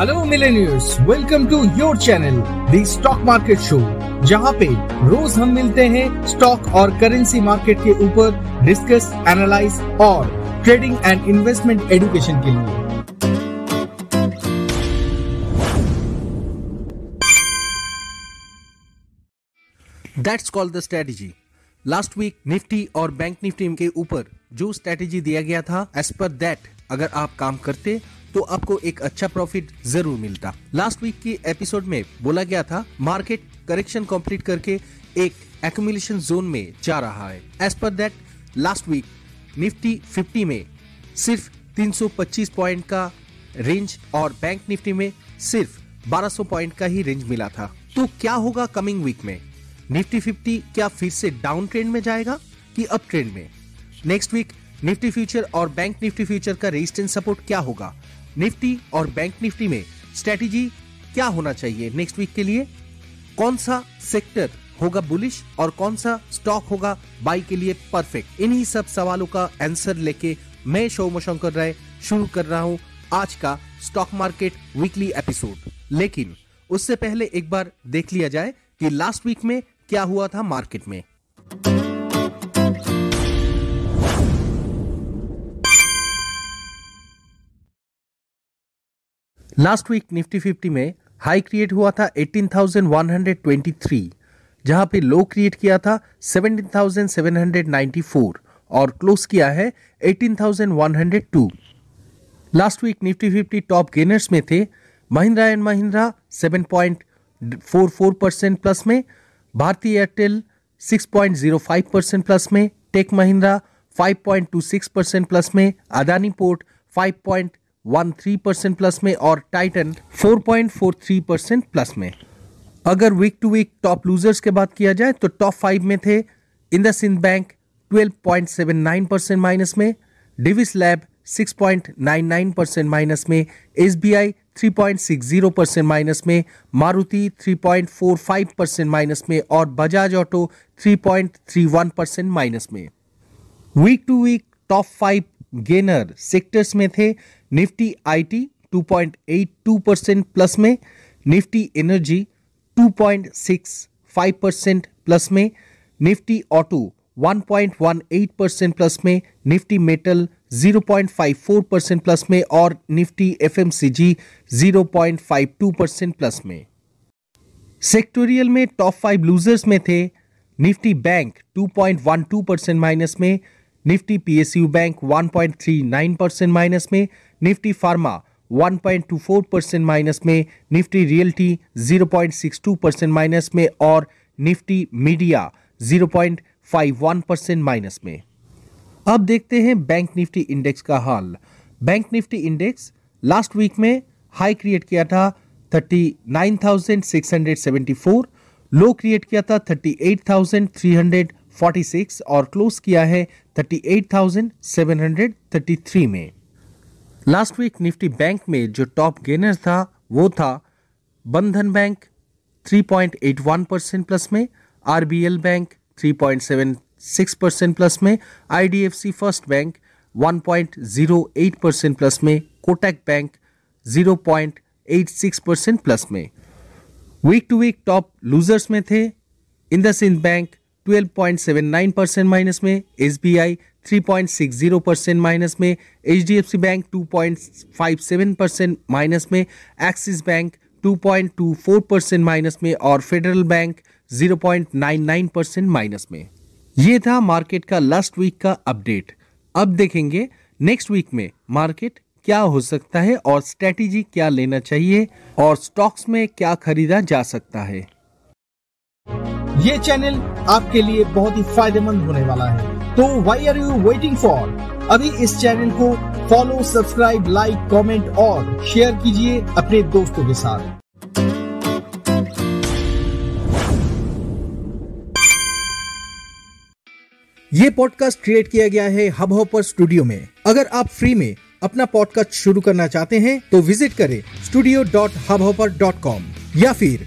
Hello millionaires welcome to your channel the stock market show जहाँ पे रोज हम मिलते हैं स्टॉक और करेंसी मार्केट के ऊपर डिस्कस एनालाइज और ट्रेडिंग एंड इन्वेस्टमेंट एजुकेशन के लिए। That's called the strategy last week Nifty और बैंक निफ्टी के ऊपर जो स्ट्रेटेजी दिया गया था एज पर दैट अगर आप काम करते तो आपको एक अच्छा प्रॉफिट ज़रूर मिलता। लास्ट वीक की एपिसोड में बोला गया था मार्केट करेक्शन कंप्लीट करके एक एक्यूमुलेशन जोन में जा रहा है। As per that last week Nifty 50 में सिर्फ़ 325 पॉइंट का रेंज और बैंक निफ्टी में सिर्फ़ 1200 पॉइंट का ही रेंज मिला था। तो क्या होगा कमिंग वीक में? निफ्टी 50 क्या फिर से डाउन ट्रेंड में जाएगा कि अप ट्रेंड में? नेक्स्ट वीक निफ्टी फ्यूचर और बैंक निफ्टी फ्यूचर का रेजिस्टेंस सपोर्ट क्या होगा? निफ्टी और बैंक निफ्टी में स्ट्रेटेजी क्या होना चाहिए नेक्स्ट वीक के लिए? कौन सा सेक्टर होगा बुलिश और कौन सा स्टॉक होगा बाई के लिए परफेक्ट इन्हीं सब सवालों का आंसर लेके मैं शोमशंकर राय शुरू कर रहा हूँ आज का स्टॉक मार्केट वीकली एपिसोड लेकिन उससे पहले एक बार देख लिया जाए कि लास्ट वीक में क्या हुआ था मार्केट में। लास्ट वीक निफ्टी फिफ्टी में हाई क्रिएट हुआ था 18,123 जहाँ पे लो क्रिएट किया था 17,794 और क्लोज किया है 18,102 last week Nifty fifty top gainers में थे Mahindra and Mahindra 7.44 percent plus में भारतीय एयरटेल 6.05 परसेंट प्लस में टेक महिंद्रा 5.26 परसेंट प्लस में अदानी पोर्ट 5.13 परसेंट प्लस में और टाइटन 4.43 परसेंट प्लस में। अगर week to week top losers के बात किया जाए तो टॉप फाइव में थे IndusInd bank 12.79 percent minus में डिविस लैब 6.99 परसेंट माइनस में S B I 3.60 percent minus में मारुति 3.45 परसेंट माइनस में और बजाज ऑटो 3.31 परसेंट माइनस में। Week to week top five gainer sectors में थे निफ्टी आईटी 2.82 परसेंट प्लस में, निफ्टी एनर्जी 2.65 परसेंट प्लस में, निफ्टी ऑटो 1.18 परसेंट प्लस में, निफ्टी मेटल 0.54 परसेंट प्लस में और निफ्टी एफएमसीजी 0.52 परसेंट प्लस में। सेक्टोरियल में टॉप फाइव लूजर्स में थे, निफ्टी बैंक 2.12 परसेंट माइनस में, Nifty PSU bank 1.39 percent minus में निफ्टी फार्मा 1.24 परसेंट माइनस में निफ्टी रियल्टी 0.62 परसेंट माइनस में और निफ्टी मीडिया 0.51 परसेंट माइनस में। अब देखते हैं बैंक निफ्टी इंडेक्स का हाल। Bank Nifty index last week में हाई क्रिएट किया था 39,674 लो क्रिएट किया था 38,346 और क्लोज किया है 38,733 में। लास्ट वीक निफ्टी बैंक में जो टॉप गेनर था, वो था बंधन बैंक 3.81 परसेंट प्लस में आरबीएल बैंक 3.76 परसेंट प्लस में IDFC first bank 1.08 percent plus में कोटक बैंक 0.86 परसेंट प्लस में. Week to week top losers में थे इंदस इंद बैंक 12.79 परसेंट माइनस में S B I 3.60 percent minus में सी बैंक 2.57 परसेंट माइनस में एक्सिस बैंक 2.24 परसेंट माइनस में और फेडरल बैंक 0.99 परसेंट माइनस में। ये था मार्केट का लास्ट वीक का अपडेट अब देखेंगे नेक्स्ट वीक में मार्केट क्या हो सकता है और स्ट्रेटेजी क्या लेना चाहिए और स्टॉक्स में क्या खरीदा जा सकता है। ये चैनल आपके लिए बहुत ही फ़ायदेमंद होने वाला है। तो why are you waiting for अभी इस चैनल को फॉलो सब्सक्राइब लाइक कमेंट और शेयर कीजिए अपने दोस्तों के साथ। ये पॉडकास्ट क्रिएट किया गया है हब हॉपर स्टूडियो में। अगर आप फ्री में अपना पॉडकास्ट शुरू करना चाहते हैं तो विज़िट करें studio.hubhopper.com या फिर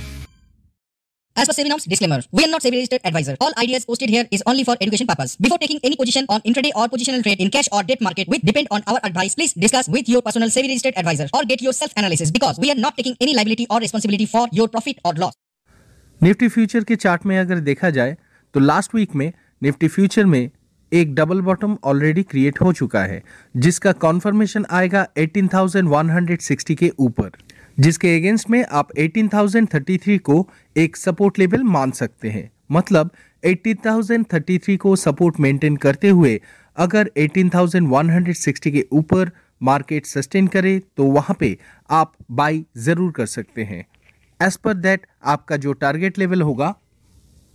As per SEBI norms, disclaimer. We are not SEBI registered advisor. All ideas posted here is only for education purpose. Before taking any position on intraday or positional trade in cash or debt market which depend on our advice, please discuss with your personal SEBI registered advisor or get your self analysis because we are not taking any liability or responsibility for your profit or loss. Nifty future के chart में अगर देखा जाए तो last week में Nifty future में एक double bottom already create हो चुका है जिसका कॉन्फर्मेशन आएगा 18,160 के ऊपर जिसके अगेंस्ट में आप 18,033 को एक सपोर्ट लेवल मान सकते हैं। मतलब 18,033 को सपोर्ट मेंटेन करते हुए अगर 18,160 के ऊपर मार्केट सस्टेन करे तो वहाँ पे आप बाई ज़रूर कर सकते हैं। एज पर दैट आपका जो टारगेट लेवल होगा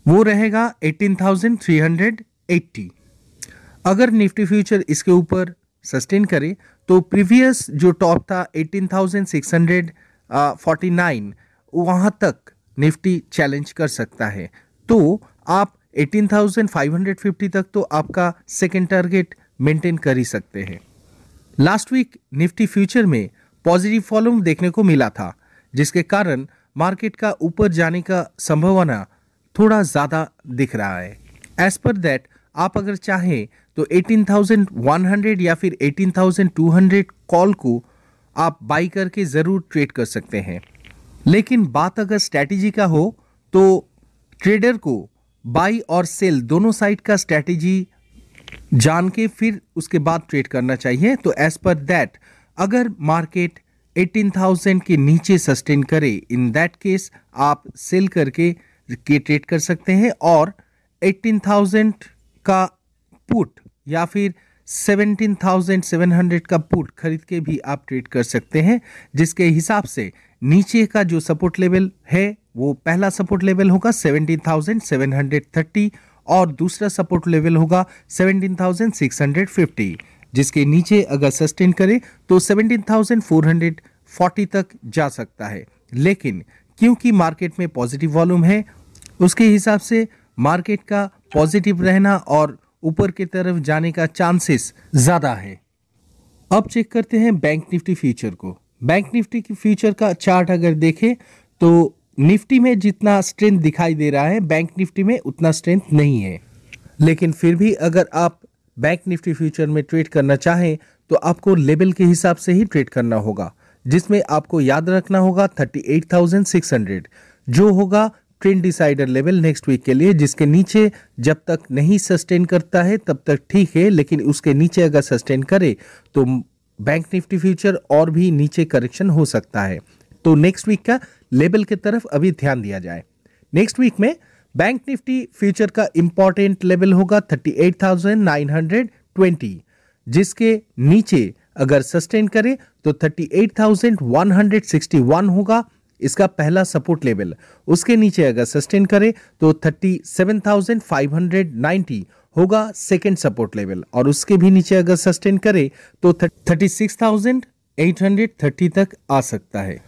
वो रहेगा 18,380 अगर निफ्टी फ्यूचर इसके ऊपर सस्टेन करे तो प्रीवियस जो टॉप था 18,649 वहाँ तक निफ्टी चैलेंज कर सकता है। तो आप 18,550 तक तो आपका सेकेंड टारगेट मेंटेन कर ही सकते हैं। लास्ट वीक निफ्टी फ्यूचर में पॉजिटिव फॉलोइंग देखने को मिला था जिसके कारण मार्केट का ऊपर जाने का संभावना थोड़ा ज़्यादा दिख रहा है। एज पर दैट आप अगर चाहें तो 18,100 या फिर 18,200 कॉल को आप बाई करके ज़रूर ट्रेड कर सकते हैं। लेकिन बात अगर स्ट्रैटेजी का हो तो ट्रेडर को बाई और सेल दोनों साइड का स्ट्रैटेजी जान के फिर उसके बाद ट्रेड करना चाहिए। तो एज पर दैट अगर मार्केट 18,000 के नीचे सस्टेन करे इन दैट केस आप सेल करके के ट्रेड कर सकते हैं और 18,000 का पुट या फिर 17,700 का पुट खरीद के भी आप ट्रेड कर सकते हैं जिसके हिसाब से नीचे का जो सपोर्ट लेवल है वो पहला सपोर्ट लेवल होगा 17,730 और दूसरा सपोर्ट लेवल होगा 17,650 जिसके नीचे अगर सस्टेन करे तो 17,440 तक जा सकता है। लेकिन क्योंकि मार्केट में पॉजिटिव वॉल्यूम है उसके हिसाब से मार्केट का पॉजिटिव रहना और ऊपर की तरफ़ जाने का चांसेस ज़्यादा है। अब चेक करते हैं बैंक निफ्टी फ्यूचर को। बैंक निफ्टी की फ्यूचर का चार्ट अगर देखें तो निफ्टी में जितना स्ट्रेंथ दिखाई दे रहा है बैंक निफ्टी में उतना स्ट्रेंथ नहीं है। लेकिन फिर भी अगर आप बैंक निफ्टी फ्यूचर में ट्रेड करना चाहें तो आपको लेवल के हिसाब से ही ट्रेड करना होगा जिसमें आपको याद रखना होगा 38,600 जो होगा trend decider level next week के लिए जिसके नीचे जब तक नहीं सस्टेन करता है तब तक ठीक है लेकिन उसके नीचे अगर सस्टेन करे तो बैंक निफ्टी फ्यूचर और भी नीचे करेक्शन हो सकता है। तो नेक्स्ट वीक का लेवल की तरफ़ अभी ध्यान दिया जाए। नेक्स्ट वीक में बैंक निफ्टी फ्यूचर का इंपॉर्टेंट लेवल होगा 38,920 जिसके नीचे अगर सस्टेन करे तो 38,161 होगा इसका पहला सपोर्ट लेवल। उसके नीचे अगर सस्टेन करे तो 37,590 होगा सेकेंड सपोर्ट लेवल और उसके भी नीचे अगर सस्टेन करे तो 36,830 तक आ सकता है।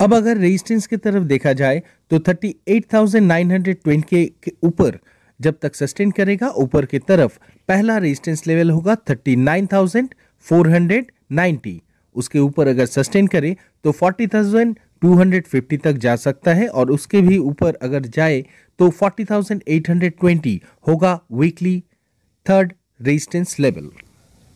अब अगर रेजिस्टेंस की तरफ़ देखा जाए तो 38,920 के ऊपर जब तक सस्टेन करेगा ऊपर की तरफ़ पहला रेजिस्टेंस लेवल होगा 39,490 उसके ऊपर अगर सस्टेन करे तो 40,250 तक जा सकता है और उसके भी ऊपर अगर जाए तो 40,820 होगा वीकली थर्ड रेजिस्टेंस लेवल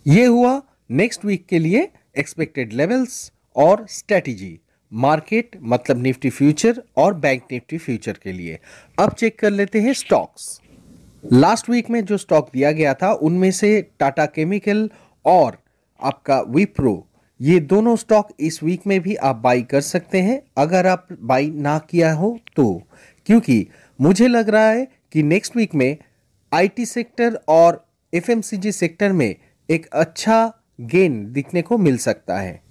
ये हुआ नेक्स्ट वीक के लिए एक्सपेक्टेड लेवल्स और स्ट्रेटेजी मार्केट मतलब निफ्टी फ्यूचर और बैंक निफ्टी फ्यूचर के लिए। अब चेक कर लेते हैं स्टॉक्स लास्ट वीक में जो स्टॉक दिया गया था उनमें से टाटा केमिकल और आपका विप्रो ये दोनों स्टॉक इस वीक में भी आप बाई कर सकते हैं। अगर आप बाई ना किया हो तो। क्योंकि मुझे लग रहा है कि नेक्स्ट वीक में आईटी सेक्टर और एफएमसीजी सेक्टर में एक अच्छा गेन दिखने को मिल सकता है।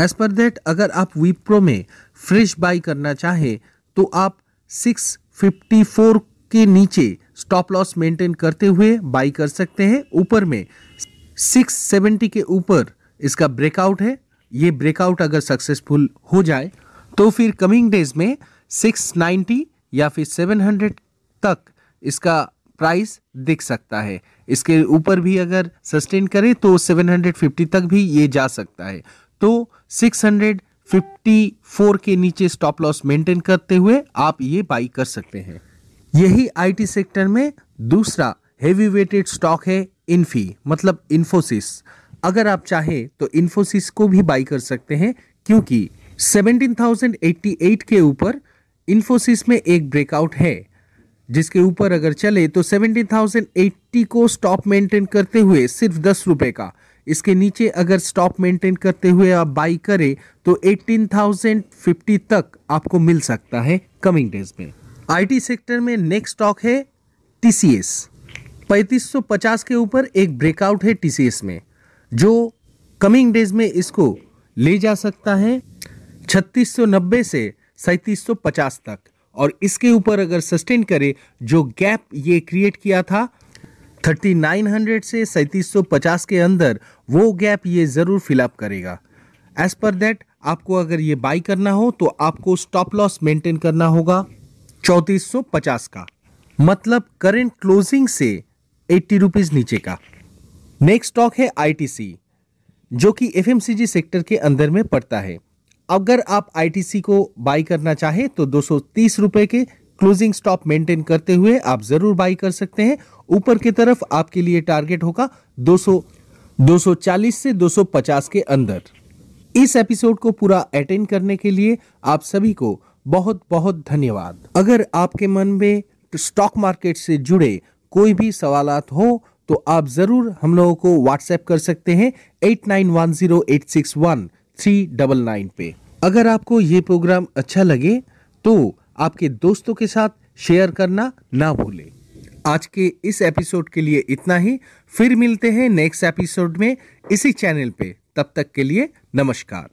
एज पर दैट अगर आप विप्रो में फ्रेश बाई करना चाहे तो आप 654 के नीचे स्टॉप लॉस मेंटेन करते हुए बाई कर सकते हैं। ऊपर में 670 के ऊपर इसका ब्रेकआउट है। ये ब्रेकआउट अगर सक्सेसफुल हो जाए तो फिर कमिंग डेज़ में 690 या फिर 700 तक इसका प्राइस दिख सकता है। इसके ऊपर भी अगर सस्टेन करे तो 750 तक भी ये जा सकता है। तो 654 के नीचे स्टॉप लॉस मेंटेन करते हुए आप ये बाई कर सकते हैं। यही आईटी सेक्टर में दूसरा हेवी वेटेड स्टॉक है इन्फी मतलब इन्फोसिस अगर आप चाहे तो इन्फोसिस को भी बाई कर सकते हैं क्योंकि 17,088 के ऊपर इन्फोसिस में एक ब्रेकआउट है जिसके ऊपर अगर चले तो 17,080 को स्टॉप मेंटेन करते हुए सिर्फ़ दस रुपए का। इसके नीचे अगर स्टॉप मेंटेन करते हुए आप बाई करें तो 18,050 तक आपको मिल सकता है कमिंग डेज़ में। आईटी सेक्टर में नेक्स्ट स्टॉक है टीसीएस 3550 के ऊपर एक ब्रेकआउट है टीसीएस में। जो कमिंग डेज़ में इसको ले जा सकता है 3690 से 3750 तक। और इसके ऊपर अगर सस्टेन करे, जो गैप ये क्रिएट किया था 3900 से 3750 के अंदर, वो गैप ये ज़रूर फिलअप करेगा। एज पर दैट आपको अगर ये बाई करना हो तो आपको स्टॉप लॉस मेंटेन करना होगा 3450 का। मतलब करंट क्लोजिंग से 80 रुपीस नीचे का। नेक्स्ट स्टॉक है आईटीसी जो कि एफएमसीजी सेक्टर के अंदर में पड़ता है। अगर आप आईटीसी को बाई करना चाहे तो दो रुपए के क्लोजिंग स्टॉप मेंटेन करते हुए आप ज़रूर बाई कर सकते हैं। ऊपर की तरफ़ आपके लिए टारगेट होगा 200 240 से 250 के अंदर। इस एपिसोड को पूरा अटेंड करने के लिए आप सभी को बहुत बहुत धन्यवाद। अगर आपके मन में स्टॉक मार्केट से जुड़े कोई भी सवालात हो तो आप ज़रूर हम लोगों को व्हाट्सएप कर सकते हैं eight nine one zero eight six one three double nine पे। अगर आपको ये प्रोग्राम अच्छा लगे तो आपके दोस्तों के साथ शेयर करना ना भूलें। आज के इस एपिसोड के लिए इतना ही। फिर मिलते हैं नेक्स्ट एपिसोड में इसी चैनल पे। तब तक के लिए नमस्कार।